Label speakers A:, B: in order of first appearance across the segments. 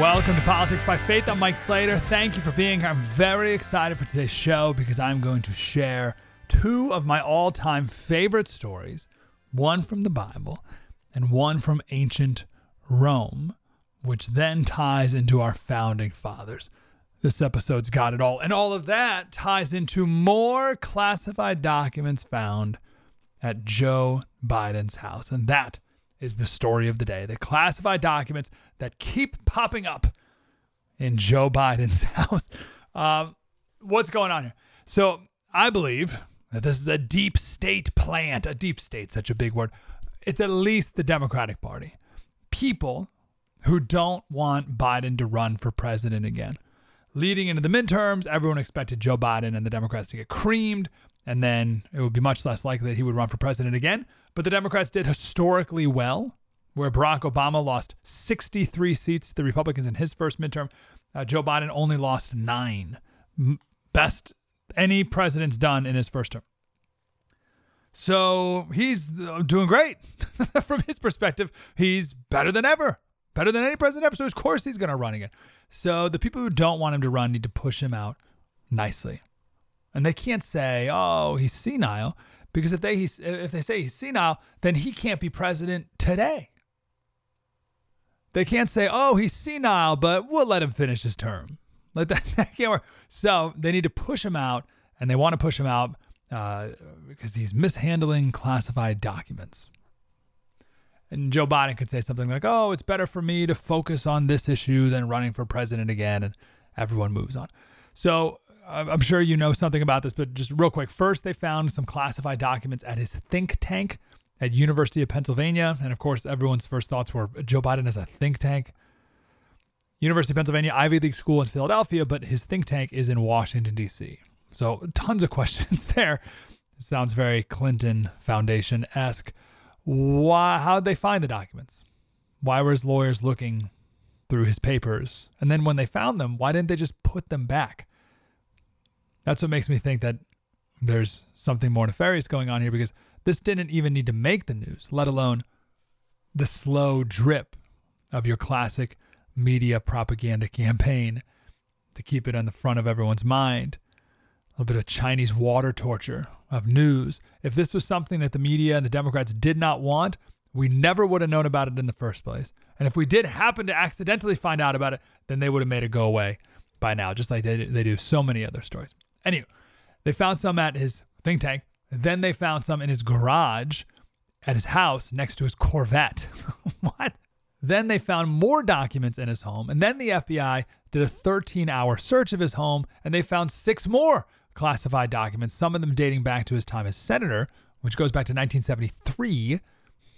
A: Welcome to Politics by Faith. I'm Mike Slater. Thank you for being here. I'm very excited for today's show because I'm going to share two of my all time favorite stories one from the Bible and one from ancient Rome, which then ties into our founding fathers. This episode's got it all. And all of that ties into more classified documents found at Joe Biden's house. And that is the story of the day. The classified documents that keep popping up in Joe Biden's house. Um, what's going on here? So I believe that this is a deep state plant. A deep state, such a big word. It's at least the Democratic Party. People who don't want Biden to run for president again. Leading into the midterms, everyone expected Joe Biden and the Democrats to get creamed, and then it would be much less likely that he would run for president again. But the Democrats did historically well, where Barack Obama lost 63 seats to the Republicans in his first midterm. Uh, Joe Biden only lost nine. Best any president's done in his first term. So he's uh, doing great from his perspective. He's better than ever, better than any president ever. So, of course, he's going to run again. So, the people who don't want him to run need to push him out nicely. And they can't say, oh, he's senile because if they if they say he's senile, then he can't be president today. They can't say, "Oh, he's senile, but we'll let him finish his term." That, that can't work. So they need to push him out, and they want to push him out uh, because he's mishandling classified documents. And Joe Biden could say something like, "Oh, it's better for me to focus on this issue than running for president again," and everyone moves on. So I'm sure you know something about this, but just real quick. First, they found some classified documents at his think tank at University of Pennsylvania, and of course, everyone's first thoughts were Joe Biden as a think tank. University of Pennsylvania, Ivy League school in Philadelphia, but his think tank is in Washington D.C. So tons of questions there. It sounds very Clinton Foundation esque. Why? How did they find the documents? Why were his lawyers looking through his papers? And then when they found them, why didn't they just put them back? That's what makes me think that there's something more nefarious going on here because this didn't even need to make the news, let alone the slow drip of your classic media propaganda campaign to keep it on the front of everyone's mind. A little bit of Chinese water torture of news. If this was something that the media and the Democrats did not want, we never would have known about it in the first place. And if we did happen to accidentally find out about it, then they would have made it go away by now, just like they, they do so many other stories. Anyway, they found some at his think tank. Then they found some in his garage at his house next to his Corvette. what? Then they found more documents in his home. And then the FBI did a 13 hour search of his home and they found six more classified documents, some of them dating back to his time as senator, which goes back to 1973.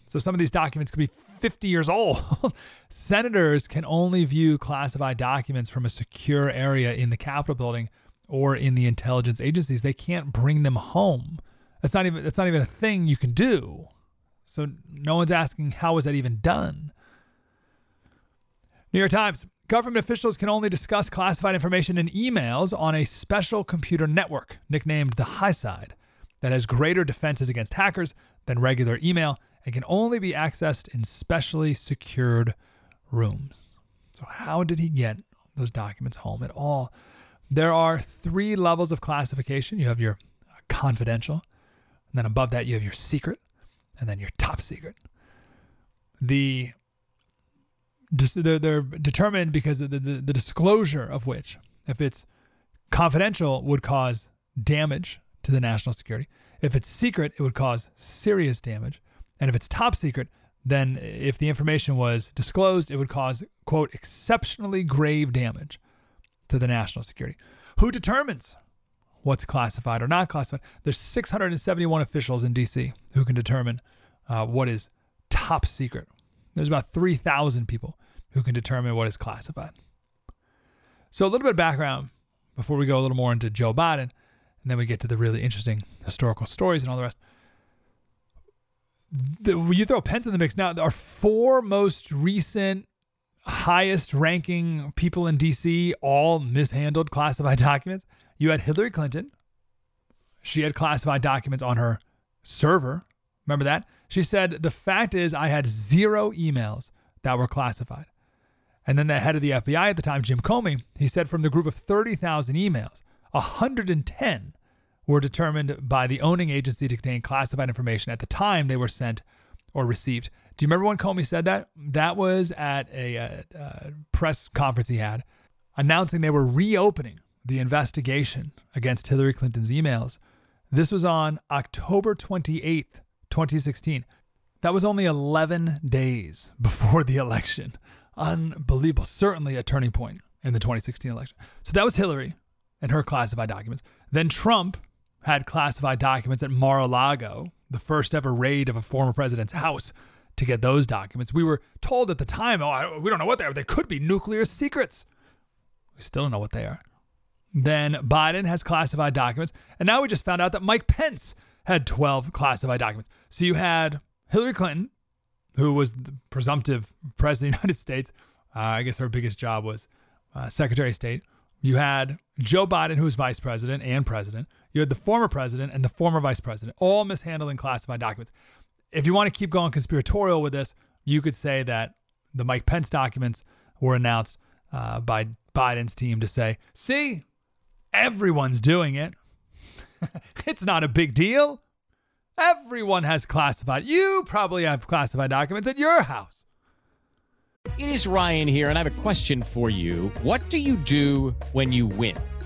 A: So some of these documents could be 50 years old. Senators can only view classified documents from a secure area in the Capitol building or in the intelligence agencies, they can't bring them home That's not even that's not even a thing you can do. So no one's asking how was that even done. New York Times. Government officials can only discuss classified information in emails on a special computer network nicknamed the High Side that has greater defenses against hackers than regular email and can only be accessed in specially secured rooms. So, how did he get those documents home at all? There are three levels of classification. You have your uh, confidential, and then above that, you have your secret, and then your top secret. The they're, they're determined because of the, the, the disclosure of which, if it's confidential, would cause damage to the national security. If it's secret, it would cause serious damage. And if it's top secret, then if the information was disclosed, it would cause, quote, exceptionally grave damage to the national security. Who determines what's classified or not classified? There's 671 officials in DC who can determine uh, what is top secret. There's about 3,000 people who can determine what is classified. So, a little bit of background before we go a little more into Joe Biden, and then we get to the really interesting historical stories and all the rest. The, you throw Pence in the mix now, our four most recent, highest ranking people in DC all mishandled classified documents. You had Hillary Clinton. She had classified documents on her server. Remember that? She said, The fact is, I had zero emails that were classified. And then the head of the FBI at the time, Jim Comey, he said from the group of 30,000 emails, 110 were determined by the owning agency to contain classified information at the time they were sent or received. Do you remember when Comey said that? That was at a, a, a press conference he had announcing they were reopening the investigation against Hillary Clinton's emails. This was on October 28th, 2016. That was only 11 days before the election. Unbelievable. Certainly a turning point in the 2016 election. So that was Hillary and her classified documents. Then Trump had classified documents at Mar a Lago, the first ever raid of a former president's house to get those documents. We were told at the time, oh, we don't know what they are. They could be nuclear secrets. We still don't know what they are. Then Biden has classified documents. And now we just found out that Mike Pence had 12 classified documents. So you had Hillary Clinton, who was the presumptive president of the United States. Uh, I guess her biggest job was uh, Secretary of State. You had Joe Biden, who was vice president and president. You had the former president and the former vice president, all mishandling classified documents. If you want to keep going conspiratorial with this, you could say that the Mike Pence documents were announced uh, by Biden's team to say, see, everyone's doing it. it's not a big deal. Everyone has classified. You probably have classified documents at your house.
B: It is Ryan here, and I have a question for you. What do you do when you win?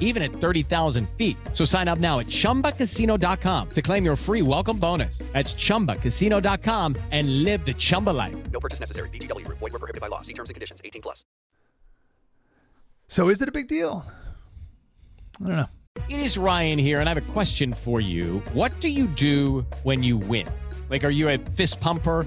B: even at 30,000 feet. So sign up now at chumbacasino.com to claim your free welcome bonus. That's chumbacasino.com and live the Chumba life.
C: No purchase necessary. VGW. Void were prohibited by law. See terms and conditions. 18 plus.
A: So is it a big deal? I don't know.
B: It is Ryan here, and I have a question for you. What do you do when you win? Like, are you a fist pumper?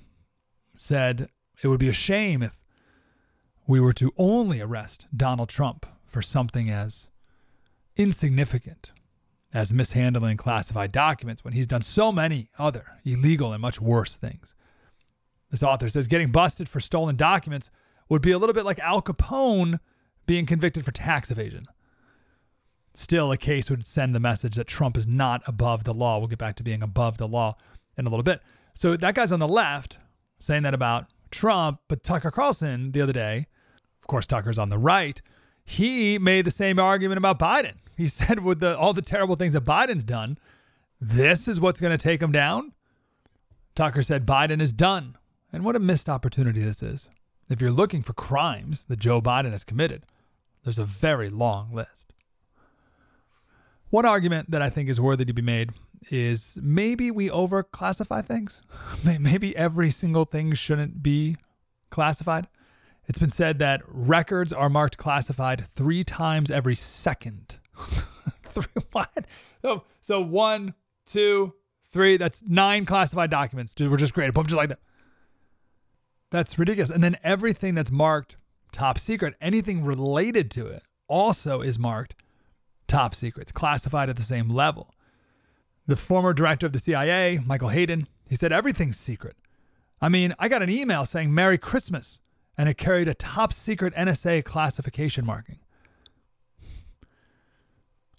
A: said it would be a shame if we were to only arrest Donald Trump for something as insignificant as mishandling classified documents when he's done so many other illegal and much worse things. This author says getting busted for stolen documents would be a little bit like Al Capone being convicted for tax evasion. Still, a case would send the message that Trump is not above the law. We'll get back to being above the law in a little bit. So that guy's on the left saying that about Trump, but Tucker Carlson the other day, of course, Tucker's on the right, he made the same argument about Biden. He said, with the, all the terrible things that Biden's done, this is what's going to take him down. Tucker said Biden is done. And what a missed opportunity this is. If you're looking for crimes that Joe Biden has committed, there's a very long list. One argument that I think is worthy to be made is maybe we overclassify things. Maybe every single thing shouldn't be classified. It's been said that records are marked classified three times every second. three, what? So, so one, two, three. That's nine classified documents. We're just created. Boom, just like that. That's ridiculous. And then everything that's marked top secret, anything related to it, also is marked top secret. It's classified at the same level. The former director of the CIA, Michael Hayden, he said everything's secret. I mean, I got an email saying Merry Christmas, and it carried a top secret NSA classification marking.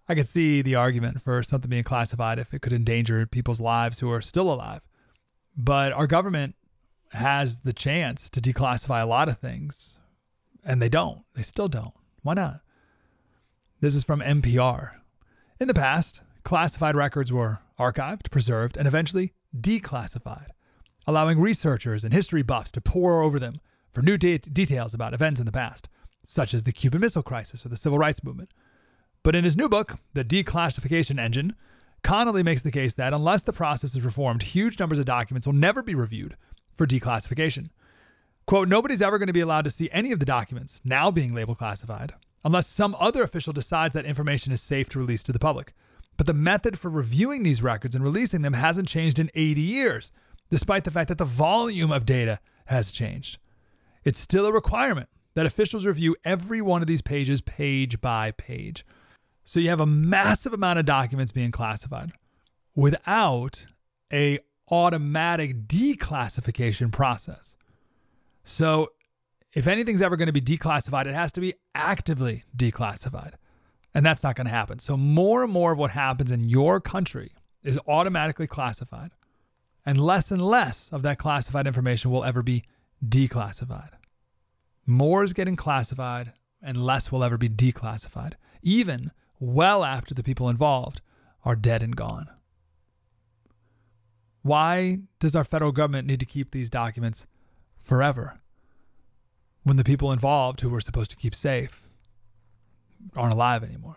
A: I could see the argument for something being classified if it could endanger people's lives who are still alive. But our government has the chance to declassify a lot of things, and they don't. They still don't. Why not? This is from NPR. In the past, classified records were archived, preserved, and eventually declassified, allowing researchers and history buffs to pore over them for new de- details about events in the past, such as the Cuban Missile Crisis or the Civil Rights Movement. But in his new book, The Declassification Engine, Connolly makes the case that unless the process is reformed, huge numbers of documents will never be reviewed for declassification. Quote, nobody's ever going to be allowed to see any of the documents now being labeled classified unless some other official decides that information is safe to release to the public. But the method for reviewing these records and releasing them hasn't changed in 80 years, despite the fact that the volume of data has changed. It's still a requirement that officials review every one of these pages page by page. So you have a massive amount of documents being classified without a automatic declassification process. So if anything's ever going to be declassified, it has to be actively declassified. And that's not going to happen. So, more and more of what happens in your country is automatically classified. And less and less of that classified information will ever be declassified. More is getting classified, and less will ever be declassified, even well after the people involved are dead and gone. Why does our federal government need to keep these documents forever? when the people involved who we're supposed to keep safe aren't alive anymore.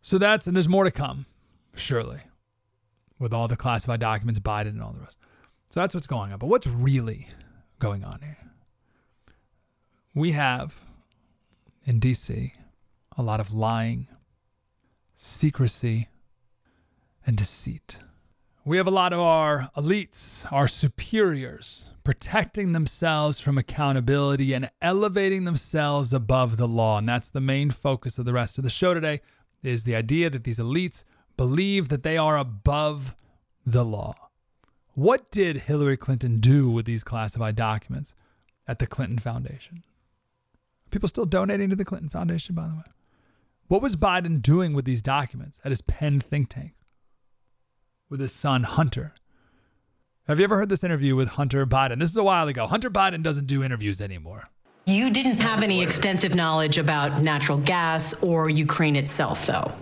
A: So that's, and there's more to come, surely, with all the classified documents, Biden, and all the rest. So that's what's going on. But what's really going on here? We have in DC a lot of lying, secrecy, and deceit. We have a lot of our elites, our superiors, protecting themselves from accountability and elevating themselves above the law. And that's the main focus of the rest of the show today is the idea that these elites believe that they are above the law. What did Hillary Clinton do with these classified documents at the Clinton Foundation? Are people still donating to the Clinton Foundation, by the way? What was Biden doing with these documents at his Penn think tank? With his son Hunter. Have you ever heard this interview with Hunter Biden? This is a while ago. Hunter Biden doesn't do interviews anymore.
D: You didn't have any extensive knowledge about natural gas or Ukraine itself, though.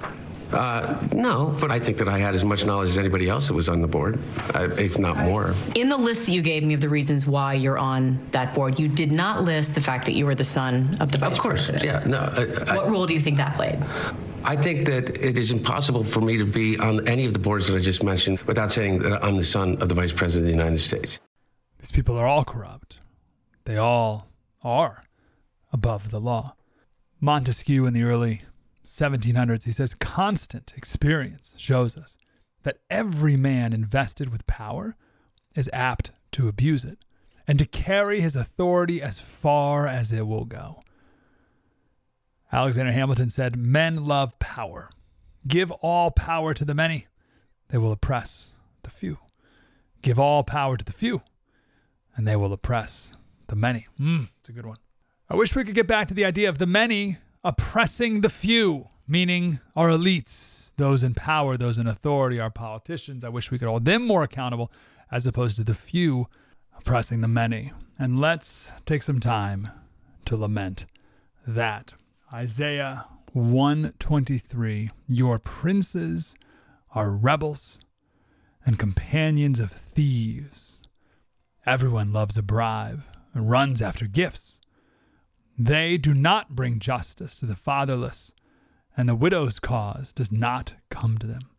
D: Uh, no, but I think that I had as much knowledge as anybody else that was on the board, uh, if not more.
E: In the list that you gave me of the reasons why you're on that board, you did not list the fact that you were the son of the vice
D: Of course,
E: president.
D: yeah. No, I, I,
E: What role do you think that played?
D: I think that it is impossible for me to be on any of the boards that I just mentioned without saying that I'm the son of the Vice President of the United States.
A: These people are all corrupt. They all are above the law. Montesquieu in the early 1700s, he says, constant experience shows us that every man invested with power is apt to abuse it and to carry his authority as far as it will go. Alexander Hamilton said, Men love power. Give all power to the many, they will oppress the few. Give all power to the few, and they will oppress the many. Mm, it's a good one. I wish we could get back to the idea of the many oppressing the few, meaning our elites, those in power, those in authority, our politicians. I wish we could hold them more accountable as opposed to the few oppressing the many. And let's take some time to lament that. Isaiah 123 Your princes are rebels and companions of thieves. Everyone loves a bribe and runs after gifts. They do not bring justice to the fatherless, and the widow's cause does not come to them.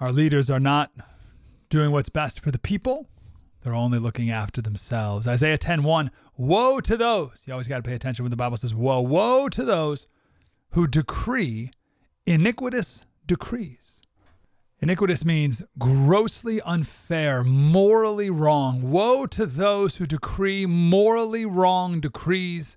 A: Our leaders are not doing what's best for the people. They're only looking after themselves. Isaiah 10:1 Woe to those. You always got to pay attention when the Bible says woe. Woe to those who decree iniquitous decrees. Iniquitous means grossly unfair, morally wrong. Woe to those who decree morally wrong decrees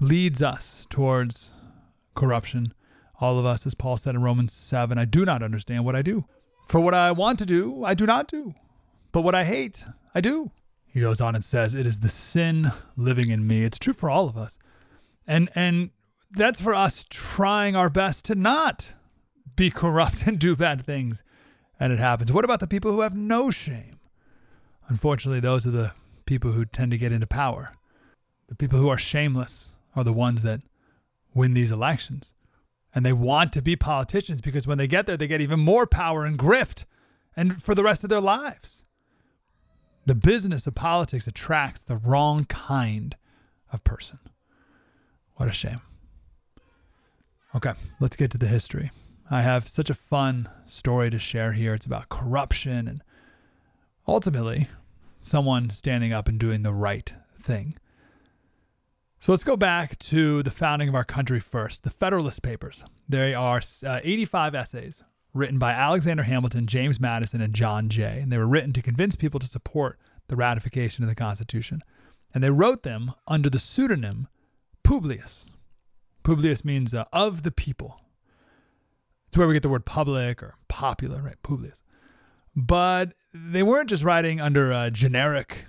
A: leads us towards corruption. All of us, as Paul said in Romans 7, I do not understand what I do. For what I want to do, I do not do. But what I hate, I do. He goes on and says, It is the sin living in me. It's true for all of us. And and that's for us trying our best to not be corrupt and do bad things. And it happens. What about the people who have no shame? Unfortunately, those are the people who tend to get into power. The people who are shameless are the ones that win these elections. And they want to be politicians because when they get there, they get even more power and grift and for the rest of their lives. The business of politics attracts the wrong kind of person. What a shame. Okay, let's get to the history. I have such a fun story to share here. It's about corruption and ultimately someone standing up and doing the right thing. So let's go back to the founding of our country first. The Federalist Papers. They are uh, 85 essays written by Alexander Hamilton, James Madison, and John Jay. And they were written to convince people to support the ratification of the Constitution. And they wrote them under the pseudonym Publius. Publius means uh, of the people. It's where we get the word public or popular, right? Publius. But they weren't just writing under a generic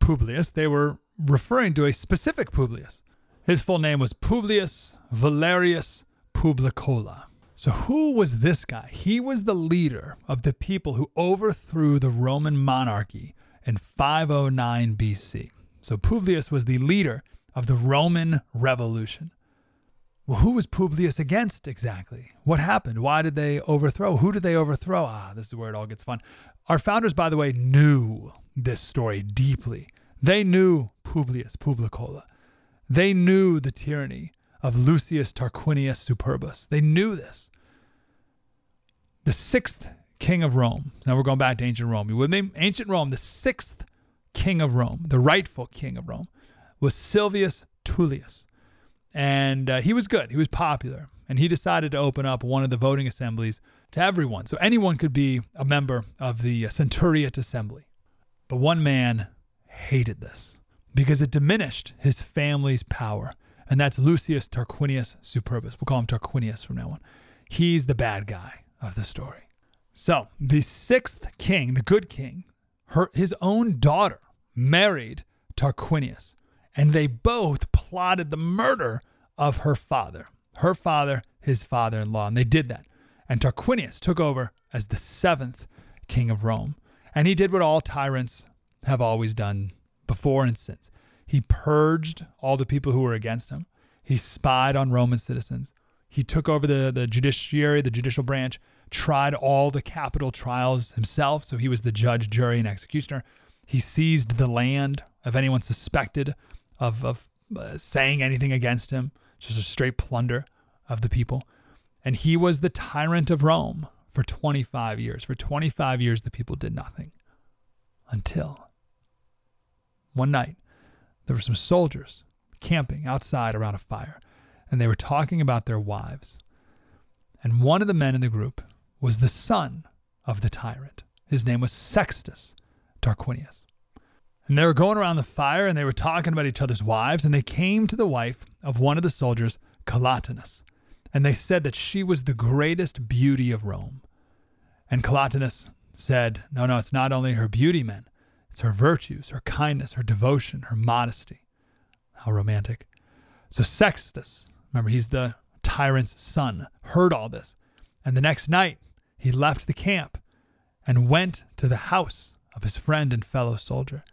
A: Publius, they were referring to a specific Publius. His full name was Publius Valerius Publicola. So, who was this guy? He was the leader of the people who overthrew the Roman monarchy in 509 BC. So, Publius was the leader of the Roman Revolution. Well, who was Publius against exactly? What happened? Why did they overthrow? Who did they overthrow? Ah, this is where it all gets fun. Our founders, by the way, knew this story deeply. They knew Publius Publicola. They knew the tyranny of Lucius Tarquinius Superbus. They knew this. The sixth king of Rome. Now we're going back to ancient Rome. You with me? Ancient Rome, the sixth king of Rome, the rightful king of Rome, was Servius Tullius. And uh, he was good. He was popular. And he decided to open up one of the voting assemblies to everyone. So anyone could be a member of the Centuriate Assembly. But one man hated this because it diminished his family's power. And that's Lucius Tarquinius Superbus. We'll call him Tarquinius from now on. He's the bad guy of the story. So the sixth king, the good king, her his own daughter married Tarquinius, and they both plotted the murder of her father. Her father, his father-in-law, and they did that. And Tarquinius took over as the seventh king of Rome. And he did what all tyrants have always done before and since. He purged all the people who were against him. He spied on Roman citizens. He took over the, the judiciary, the judicial branch, tried all the capital trials himself. So he was the judge, jury, and executioner. He seized the land of anyone suspected of, of uh, saying anything against him, just a straight plunder of the people. And he was the tyrant of Rome for 25 years. For 25 years, the people did nothing until one night there were some soldiers camping outside around a fire, and they were talking about their wives. And one of the men in the group was the son of the tyrant. His name was Sextus Tarquinius. And they were going around the fire and they were talking about each other's wives, and they came to the wife of one of the soldiers, Collatinus, and they said that she was the greatest beauty of Rome. And Collatinus said, No, no, it's not only her beauty, men, it's her virtues, her kindness, her devotion, her modesty. How romantic. So Sextus, remember, he's the tyrant's son, heard all this. And the next night, he left the camp and went to the house of his friend and fellow soldier.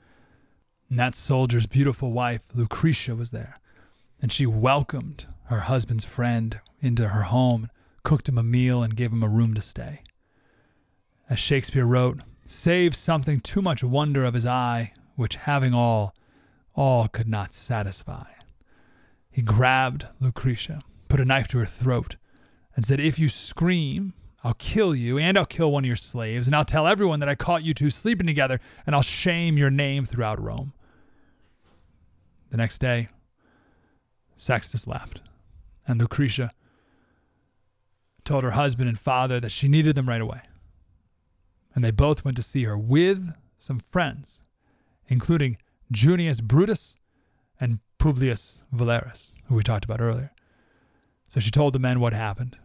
A: And that soldier's beautiful wife, Lucretia, was there. And she welcomed her husband's friend into her home, cooked him a meal, and gave him a room to stay. As Shakespeare wrote, save something too much wonder of his eye, which having all, all could not satisfy. He grabbed Lucretia, put a knife to her throat, and said, If you scream, I'll kill you, and I'll kill one of your slaves, and I'll tell everyone that I caught you two sleeping together, and I'll shame your name throughout Rome. The next day, Sextus left, and Lucretia told her husband and father that she needed them right away. And they both went to see her with some friends, including Junius Brutus and Publius Valerius, who we talked about earlier. So she told the men what happened,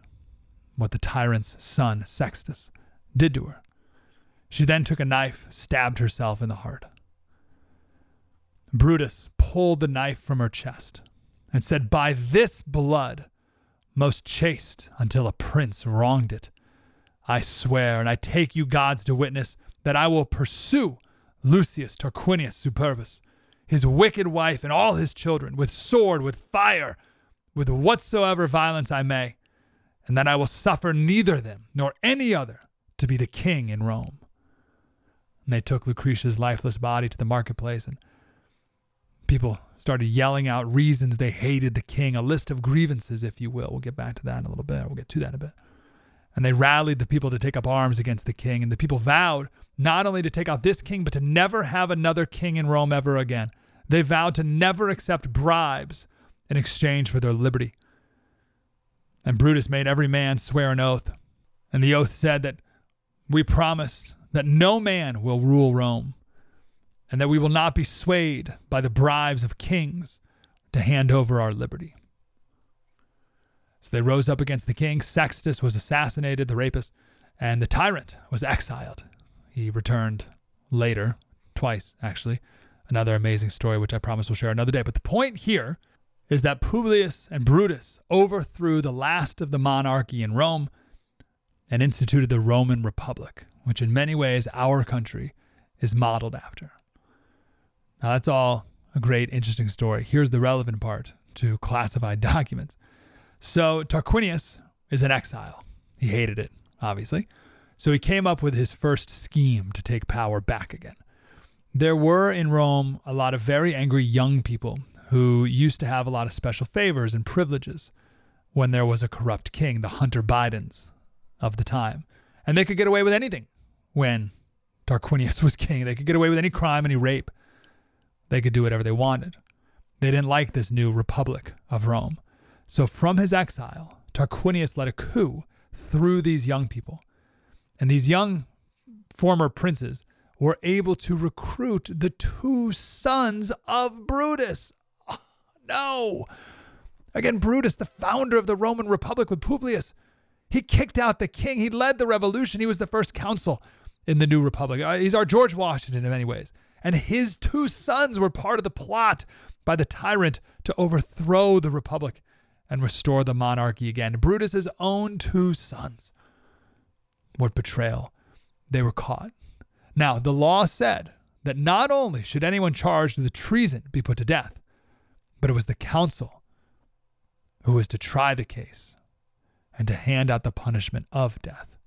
A: what the tyrant's son, Sextus, did to her. She then took a knife, stabbed herself in the heart. Brutus pulled the knife from her chest and said, By this blood, most chaste until a prince wronged it, I swear, and I take you gods to witness, that I will pursue Lucius Tarquinius Superbus, his wicked wife, and all his children, with sword, with fire, with whatsoever violence I may, and that I will suffer neither them nor any other to be the king in Rome. And they took Lucretia's lifeless body to the marketplace, and people started yelling out reasons they hated the king, a list of grievances, if you will. We'll get back to that in a little bit. We'll get to that in a bit. And they rallied the people to take up arms against the king. And the people vowed not only to take out this king, but to never have another king in Rome ever again. They vowed to never accept bribes in exchange for their liberty. And Brutus made every man swear an oath. And the oath said that we promised that no man will rule Rome, and that we will not be swayed by the bribes of kings to hand over our liberty. So they rose up against the king. Sextus was assassinated, the rapist, and the tyrant was exiled. He returned later, twice actually. Another amazing story, which I promise we'll share another day. But the point here is that Publius and Brutus overthrew the last of the monarchy in Rome and instituted the Roman Republic, which in many ways our country is modeled after. Now, that's all a great, interesting story. Here's the relevant part to classified documents. So Tarquinius is in exile. He hated it, obviously. So he came up with his first scheme to take power back again. There were in Rome a lot of very angry young people who used to have a lot of special favors and privileges when there was a corrupt king, the Hunter Bidens of the time. And they could get away with anything when Tarquinius was king. They could get away with any crime, any rape. They could do whatever they wanted. They didn't like this new republic of Rome. So from his exile, Tarquinius led a coup through these young people. And these young former princes were able to recruit the two sons of Brutus. Oh, no. Again, Brutus, the founder of the Roman Republic with Publius, he kicked out the king. He led the revolution. He was the first consul in the new republic. Uh, he's our George Washington in many ways. And his two sons were part of the plot by the tyrant to overthrow the republic and restore the monarchy again. Brutus's own two sons. What betrayal. They were caught. Now, the law said that not only should anyone charged with treason be put to death, but it was the consul who was to try the case and to hand out the punishment of death.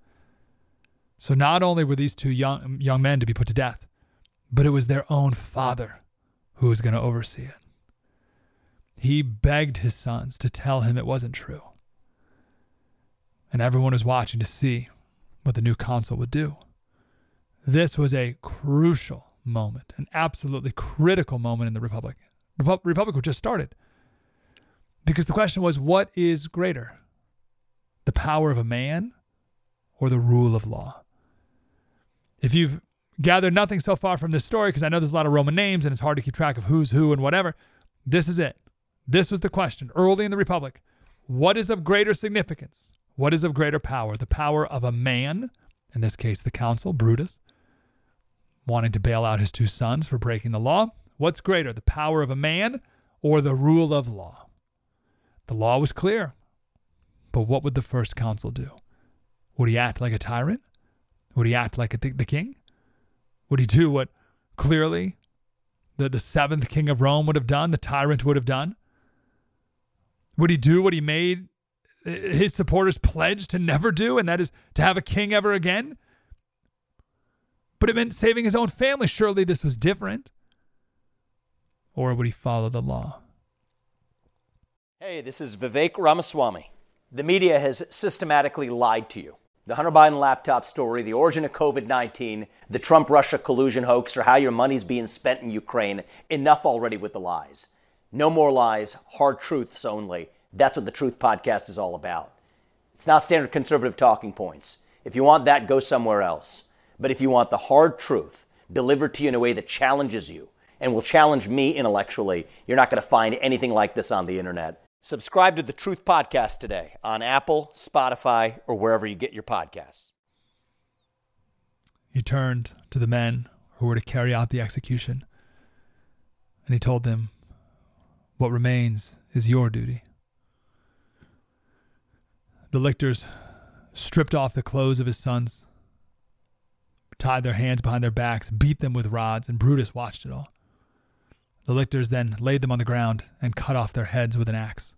A: So not only were these two young, young men to be put to death, but it was their own father who was going to oversee it. He begged his sons to tell him it wasn't true. And everyone was watching to see what the new consul would do. This was a crucial moment, an absolutely critical moment in the Republic. Repu- Republic just started. Because the question was what is greater? The power of a man or the rule of law? If you've gathered nothing so far from this story, because I know there's a lot of Roman names and it's hard to keep track of who's who and whatever, this is it. This was the question early in the Republic. What is of greater significance? What is of greater power? The power of a man, in this case, the consul, Brutus, wanting to bail out his two sons for breaking the law. What's greater, the power of a man or the rule of law? The law was clear. But what would the first consul do? Would he act like a tyrant? Would he act like th- the king? Would he do what clearly the, the seventh king of Rome would have done, the tyrant would have done? Would he do what he made uh, his supporters pledge to never do, and that is to have a king ever again? But it meant saving his own family. Surely this was different. Or would he follow the law?
F: Hey, this is Vivek Ramaswamy. The media has systematically lied to you. The Hunter Biden laptop story, the origin of COVID 19, the Trump Russia collusion hoax, or how your money's being spent in Ukraine. Enough already with the lies. No more lies, hard truths only. That's what the Truth Podcast is all about. It's not standard conservative talking points. If you want that, go somewhere else. But if you want the hard truth delivered to you in a way that challenges you and will challenge me intellectually, you're not going to find anything like this on the internet. Subscribe to the Truth Podcast today on Apple, Spotify, or wherever you get your podcasts.
A: He turned to the men who were to carry out the execution, and he told them, What remains is your duty. The lictors stripped off the clothes of his sons, tied their hands behind their backs, beat them with rods, and Brutus watched it all. The lictors then laid them on the ground and cut off their heads with an axe.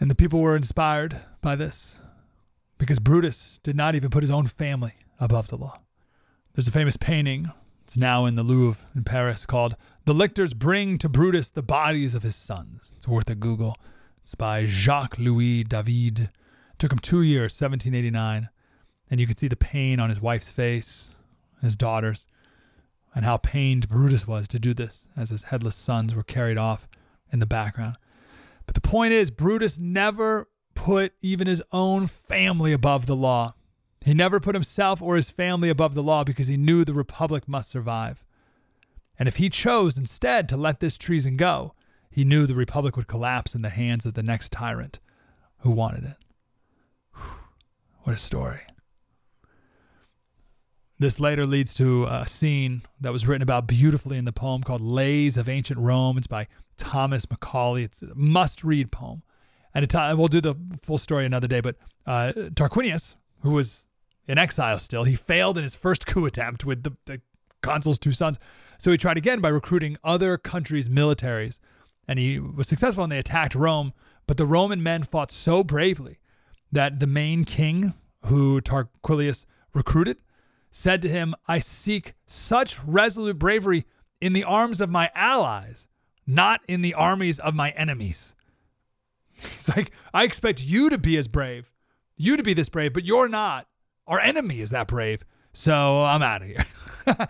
A: And the people were inspired by this because Brutus did not even put his own family above the law. There's a famous painting, it's now in the Louvre in Paris, called The Lictors Bring to Brutus the Bodies of His Sons. It's worth a Google. It's by Jacques Louis David. It took him two years, 1789. And you can see the pain on his wife's face, his daughters, and how pained Brutus was to do this as his headless sons were carried off in the background. But the point is, Brutus never put even his own family above the law. He never put himself or his family above the law because he knew the republic must survive. And if he chose instead to let this treason go, he knew the republic would collapse in the hands of the next tyrant who wanted it. What a story. This later leads to a scene that was written about beautifully in the poem called Lays of Ancient Rome. It's by Thomas Macaulay. It's a must read poem. And we'll do the full story another day. But uh, Tarquinius, who was in exile still, he failed in his first coup attempt with the, the consul's two sons. So he tried again by recruiting other countries' militaries and he was successful and they attacked Rome. But the Roman men fought so bravely that the main king, who Tarquinius recruited, said to him, I seek such resolute bravery in the arms of my allies, not in the armies of my enemies. It's like, I expect you to be as brave, you to be this brave, but you're not. Our enemy is that brave. So I'm out of here.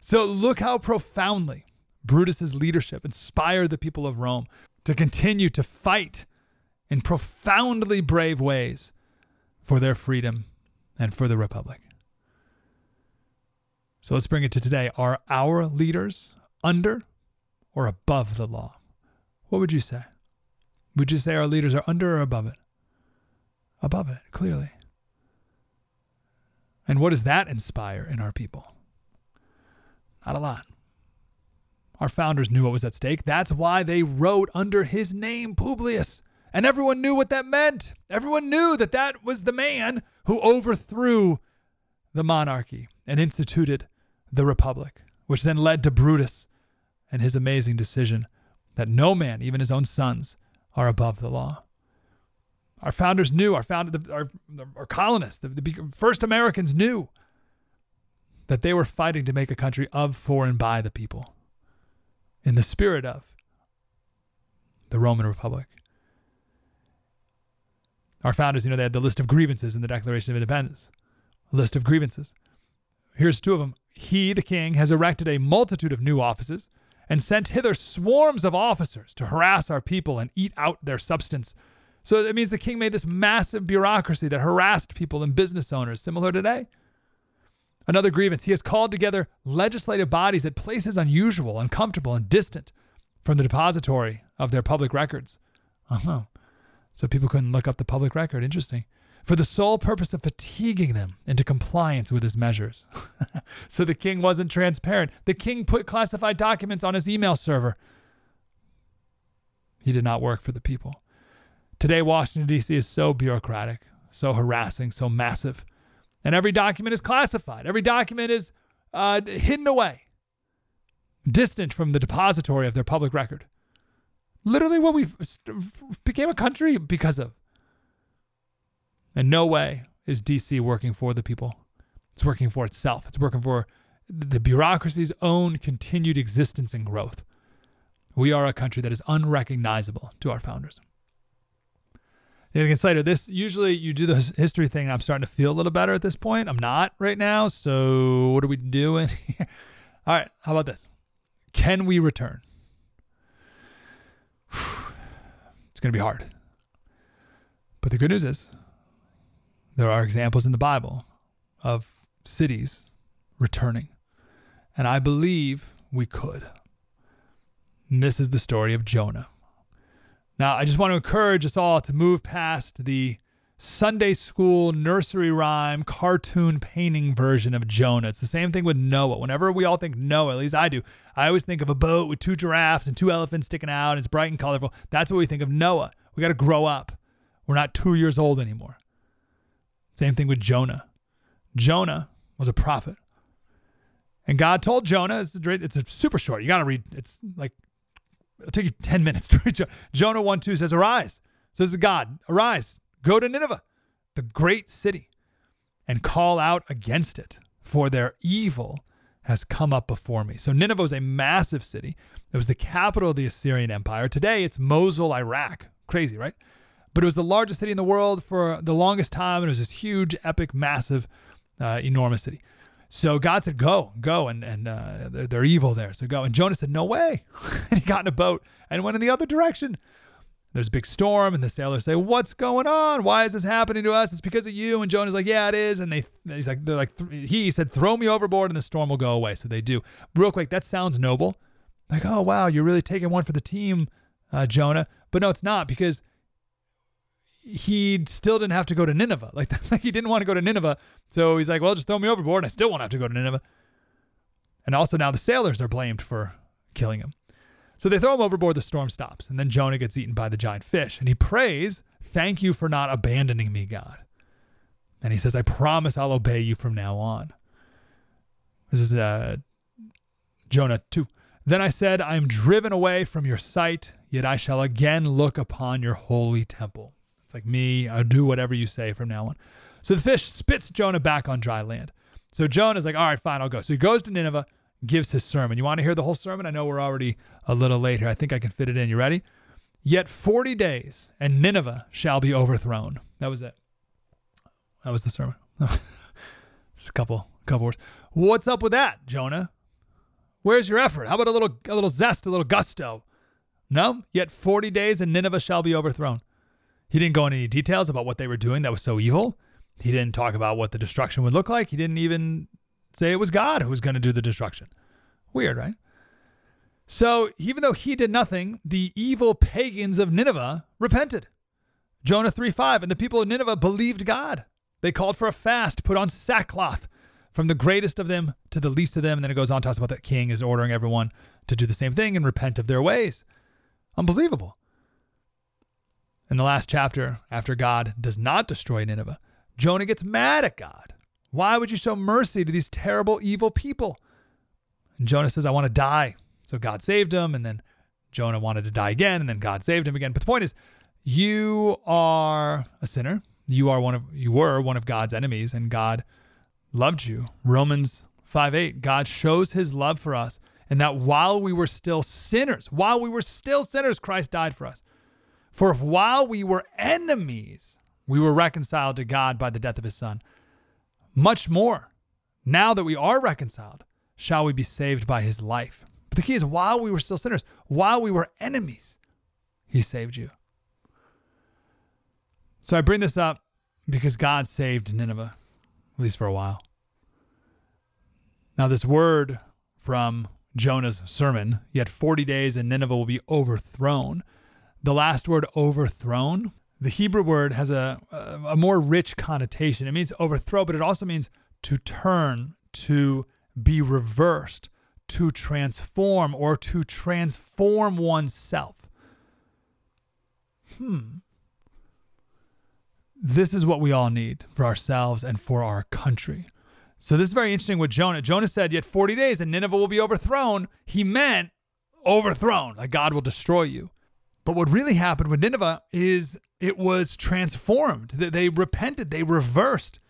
A: so look how profoundly Brutus's leadership inspired the people of Rome to continue to fight in profoundly brave ways for their freedom and for the republic. So let's bring it to today. Are our leaders under or above the law? What would you say? Would you say our leaders are under or above it? Above it, clearly. And what does that inspire in our people? Not a lot. Our founders knew what was at stake. That's why they wrote under his name, Publius. And everyone knew what that meant. Everyone knew that that was the man who overthrew the monarchy and instituted the republic, which then led to Brutus and his amazing decision that no man, even his own sons, are above the law. Our founders knew, our founded, our, our colonists, the, the first Americans knew that they were fighting to make a country of, for, and by the people in the spirit of the Roman Republic. Our founders, you know, they had the list of grievances in the Declaration of Independence. A list of grievances. Here's two of them. He, the king, has erected a multitude of new offices and sent hither swarms of officers to harass our people and eat out their substance. So it means the king made this massive bureaucracy that harassed people and business owners, similar today. Another grievance, he has called together legislative bodies at places unusual, uncomfortable, and distant from the depository of their public records. Uh-huh. So people couldn't look up the public record. Interesting. For the sole purpose of fatiguing them into compliance with his measures. so the king wasn't transparent. The king put classified documents on his email server. He did not work for the people. Today, Washington, D.C. is so bureaucratic, so harassing, so massive. And every document is classified, every document is uh, hidden away, distant from the depository of their public record. Literally, what we became a country because of. And no way is DC working for the people. It's working for itself. It's working for the bureaucracy's own continued existence and growth. We are a country that is unrecognizable to our founders. Can say this usually you do the history thing. I'm starting to feel a little better at this point. I'm not right now. So what are we doing here? All right. How about this? Can we return? It's going to be hard. But the good news is there are examples in the Bible of cities returning. And I believe we could. And this is the story of Jonah. Now, I just want to encourage us all to move past the Sunday school nursery rhyme cartoon painting version of Jonah. It's the same thing with Noah. Whenever we all think Noah, at least I do, I always think of a boat with two giraffes and two elephants sticking out. And it's bright and colorful. That's what we think of Noah. We got to grow up. We're not two years old anymore. Same thing with Jonah. Jonah was a prophet. And God told Jonah, it's a, it's a super short. You got to read. It's like, it'll take you 10 minutes to read. Jonah 1 2 says, Arise. So this is God. Arise. Go to Nineveh, the great city, and call out against it, for their evil has come up before me. So Nineveh was a massive city. It was the capital of the Assyrian Empire. Today it's Mosul, Iraq. Crazy, right? But it was the largest city in the world for the longest time. And it was this huge, epic, massive, uh, enormous city. So God said, Go, go, and, and uh, they're, they're evil there. So go. And Jonah said, No way. and he got in a boat and went in the other direction. There's a big storm, and the sailors say, "What's going on? Why is this happening to us? It's because of you." And Jonah's like, "Yeah, it is." And they, he's like, "They're like, he said, throw me overboard, and the storm will go away." So they do. Real quick, that sounds noble. Like, oh wow, you're really taking one for the team, uh, Jonah. But no, it's not because he still didn't have to go to Nineveh. Like, like he didn't want to go to Nineveh, so he's like, "Well, just throw me overboard, and I still won't have to go to Nineveh." And also now the sailors are blamed for killing him. So they throw him overboard, the storm stops, and then Jonah gets eaten by the giant fish. And he prays, Thank you for not abandoning me, God. And he says, I promise I'll obey you from now on. This is uh, Jonah 2. Then I said, I am driven away from your sight. yet I shall again look upon your holy temple. It's like me, I'll do whatever you say from now on. So the fish spits Jonah back on dry land. So Jonah's like, all right, fine, I'll go. So he goes to Nineveh, gives his sermon. You want to hear the whole sermon? I know we're already a little late here. I think I can fit it in. You ready? Yet 40 days and Nineveh shall be overthrown. That was it. That was the sermon. Just a couple, couple words. What's up with that, Jonah? Where's your effort? How about a little, a little zest, a little gusto? No. Yet 40 days and Nineveh shall be overthrown. He didn't go into any details about what they were doing that was so evil. He didn't talk about what the destruction would look like. He didn't even say it was God who was going to do the destruction. Weird, right? So, even though he did nothing, the evil pagans of Nineveh repented. Jonah 3 5, and the people of Nineveh believed God. They called for a fast, put on sackcloth from the greatest of them to the least of them. And then it goes on to talk about that king is ordering everyone to do the same thing and repent of their ways. Unbelievable. In the last chapter, after God does not destroy Nineveh, Jonah gets mad at God. Why would you show mercy to these terrible, evil people? And Jonah says, I want to die. So God saved him, and then Jonah wanted to die again, and then God saved him again. But the point is, you are a sinner. You are one of you were one of God's enemies, and God loved you. Romans 5 8, God shows his love for us, and that while we were still sinners, while we were still sinners, Christ died for us. For if while we were enemies, we were reconciled to God by the death of his son, much more, now that we are reconciled, shall we be saved by his life. But the key is while we were still sinners, while we were enemies, he saved you. So I bring this up because God saved Nineveh, at least for a while. Now, this word from Jonah's sermon, yet 40 days and Nineveh will be overthrown. The last word, overthrown, the Hebrew word has a, a, more rich connotation. It means overthrow, but it also means to turn, to be reversed, to transform or to transform oneself. Hmm. This is what we all need for ourselves and for our country. So this is very interesting with Jonah. Jonah said, Yet 40 days and Nineveh will be overthrown. He meant overthrown, like God will destroy you. But what really happened with Nineveh is it was transformed. That They repented, they reversed,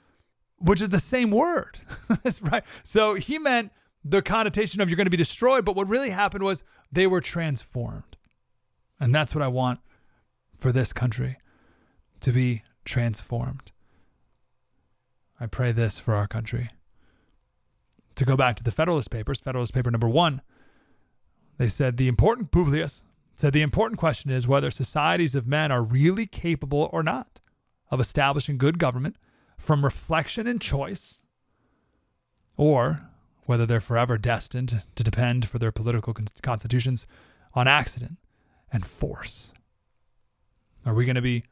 A: which is the same word. right. So he meant the connotation of you're going to be destroyed, but what really happened was they were transformed. And that's what I want for this country to be transformed. I pray this for our country. To go back to the Federalist Papers, Federalist Paper number one, they said the important, Publius said the important question is whether societies of men are really capable or not of establishing good government from reflection and choice, or whether they're forever destined to depend for their political constitutions on accident and force. Are we going to be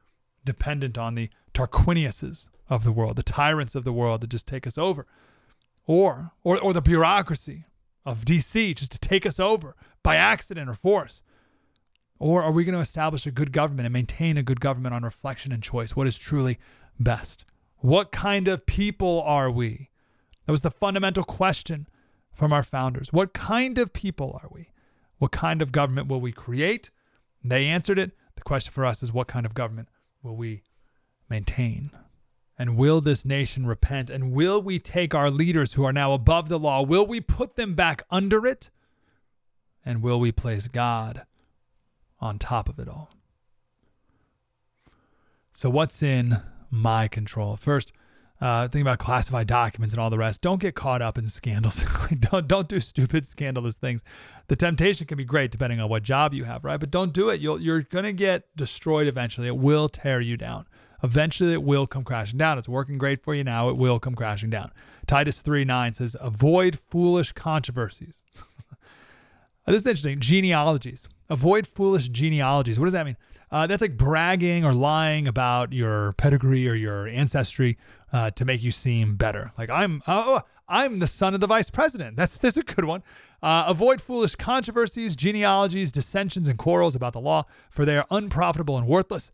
A: dependent on the Tarquiniuses of the world, the tyrants of the world that just take us over? Or, or, or the bureaucracy of DC just to take us over by accident or force? Or are we going to establish a good government and maintain a good government on reflection and choice? What is truly best? What kind of people are we? That was the fundamental question from our founders. What kind of people are we? What kind of government will we create? They answered it. The question for us is what kind of government will we maintain? And will this nation repent? And will we take our leaders who are now above the law, will we put them back under it? And will we place God on top of it all? So, what's in my control? First, uh, think about classified documents and all the rest. Don't get caught up in scandals. don't don't do stupid, scandalous things. The temptation can be great depending on what job you have, right? But don't do it. You'll you're gonna get destroyed eventually. It will tear you down. Eventually, it will come crashing down. It's working great for you now. It will come crashing down. Titus 3 9 says, Avoid foolish controversies. this is interesting. Genealogies. Avoid foolish genealogies. What does that mean? Uh, that's like bragging or lying about your pedigree or your ancestry uh, to make you seem better. Like I'm, oh, I'm the son of the vice president. That's that's a good one. Uh, avoid foolish controversies, genealogies, dissensions, and quarrels about the law, for they are unprofitable and worthless.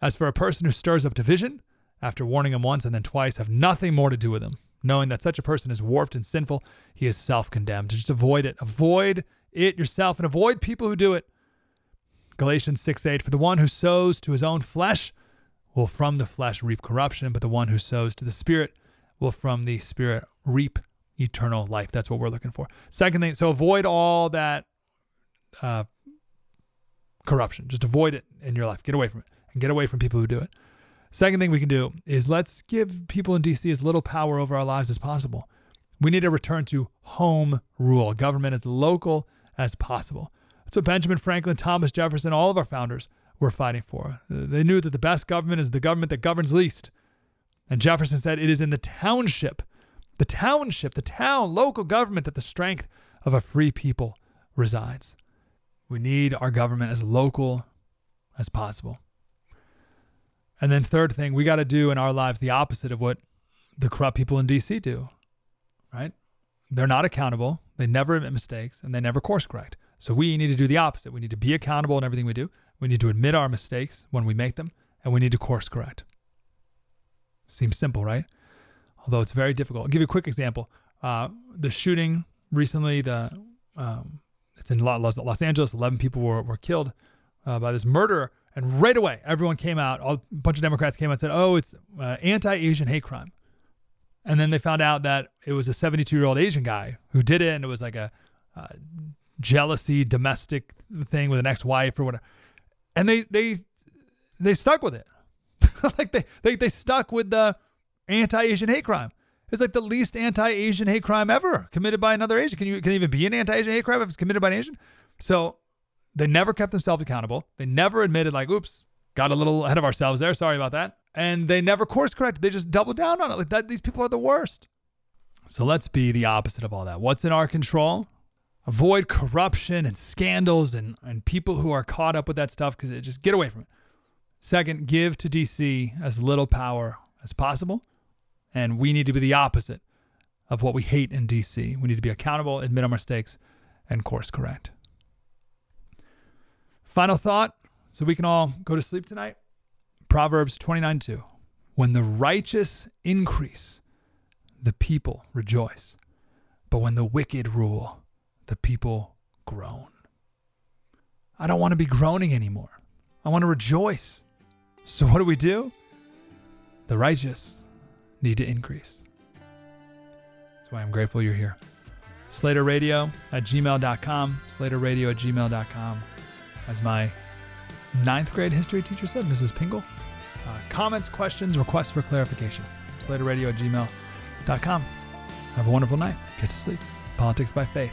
A: As for a person who stirs up division, after warning him once and then twice, have nothing more to do with him. Knowing that such a person is warped and sinful, he is self condemned. Just avoid it. Avoid it yourself and avoid people who do it. Galatians 6 8, for the one who sows to his own flesh will from the flesh reap corruption, but the one who sows to the Spirit will from the Spirit reap eternal life. That's what we're looking for. Second thing, so avoid all that uh, corruption. Just avoid it in your life. Get away from it and get away from people who do it. Second thing we can do is let's give people in DC as little power over our lives as possible. We need to return to home rule, government as local as possible. That's what Benjamin Franklin, Thomas Jefferson, all of our founders were fighting for. They knew that the best government is the government that governs least. And Jefferson said it is in the township, the township, the town, local government that the strength of a free people resides. We need our government as local as possible. And then, third thing, we got to do in our lives the opposite of what the corrupt people in DC do, right? They're not accountable, they never admit mistakes, and they never course correct. So we need to do the opposite. We need to be accountable in everything we do. We need to admit our mistakes when we make them, and we need to course correct. Seems simple, right? Although it's very difficult. I'll give you a quick example. Uh, the shooting recently, the um, it's in Los, Los Angeles. Eleven people were, were killed uh, by this murderer, and right away, everyone came out. All, a bunch of Democrats came out and said, "Oh, it's uh, anti-Asian hate crime." And then they found out that it was a 72-year-old Asian guy who did it, and it was like a uh, jealousy, domestic thing with an ex-wife or whatever. And they they they stuck with it. like they, they they stuck with the anti-Asian hate crime. It's like the least anti-Asian hate crime ever committed by another Asian. Can you can even be an anti-Asian hate crime if it's committed by an Asian? So they never kept themselves accountable. They never admitted like, oops, got a little ahead of ourselves there. Sorry about that. And they never course corrected. They just doubled down on it. Like that, these people are the worst. So let's be the opposite of all that. What's in our control? Avoid corruption and scandals and, and people who are caught up with that stuff because it just get away from it. Second, give to DC as little power as possible. And we need to be the opposite of what we hate in DC. We need to be accountable, admit our mistakes, and course correct. Final thought so we can all go to sleep tonight. Proverbs 29 2. When the righteous increase, the people rejoice. But when the wicked rule, the people groan. I don't want to be groaning anymore. I want to rejoice. So, what do we do? The righteous need to increase. That's why I'm grateful you're here. Slater Radio at gmail.com. Slater Radio at gmail.com. As my ninth grade history teacher said, Mrs. Pingle. Uh, comments, questions, requests for clarification. Slater Radio at gmail.com. Have a wonderful night. Get to sleep. Politics by Faith.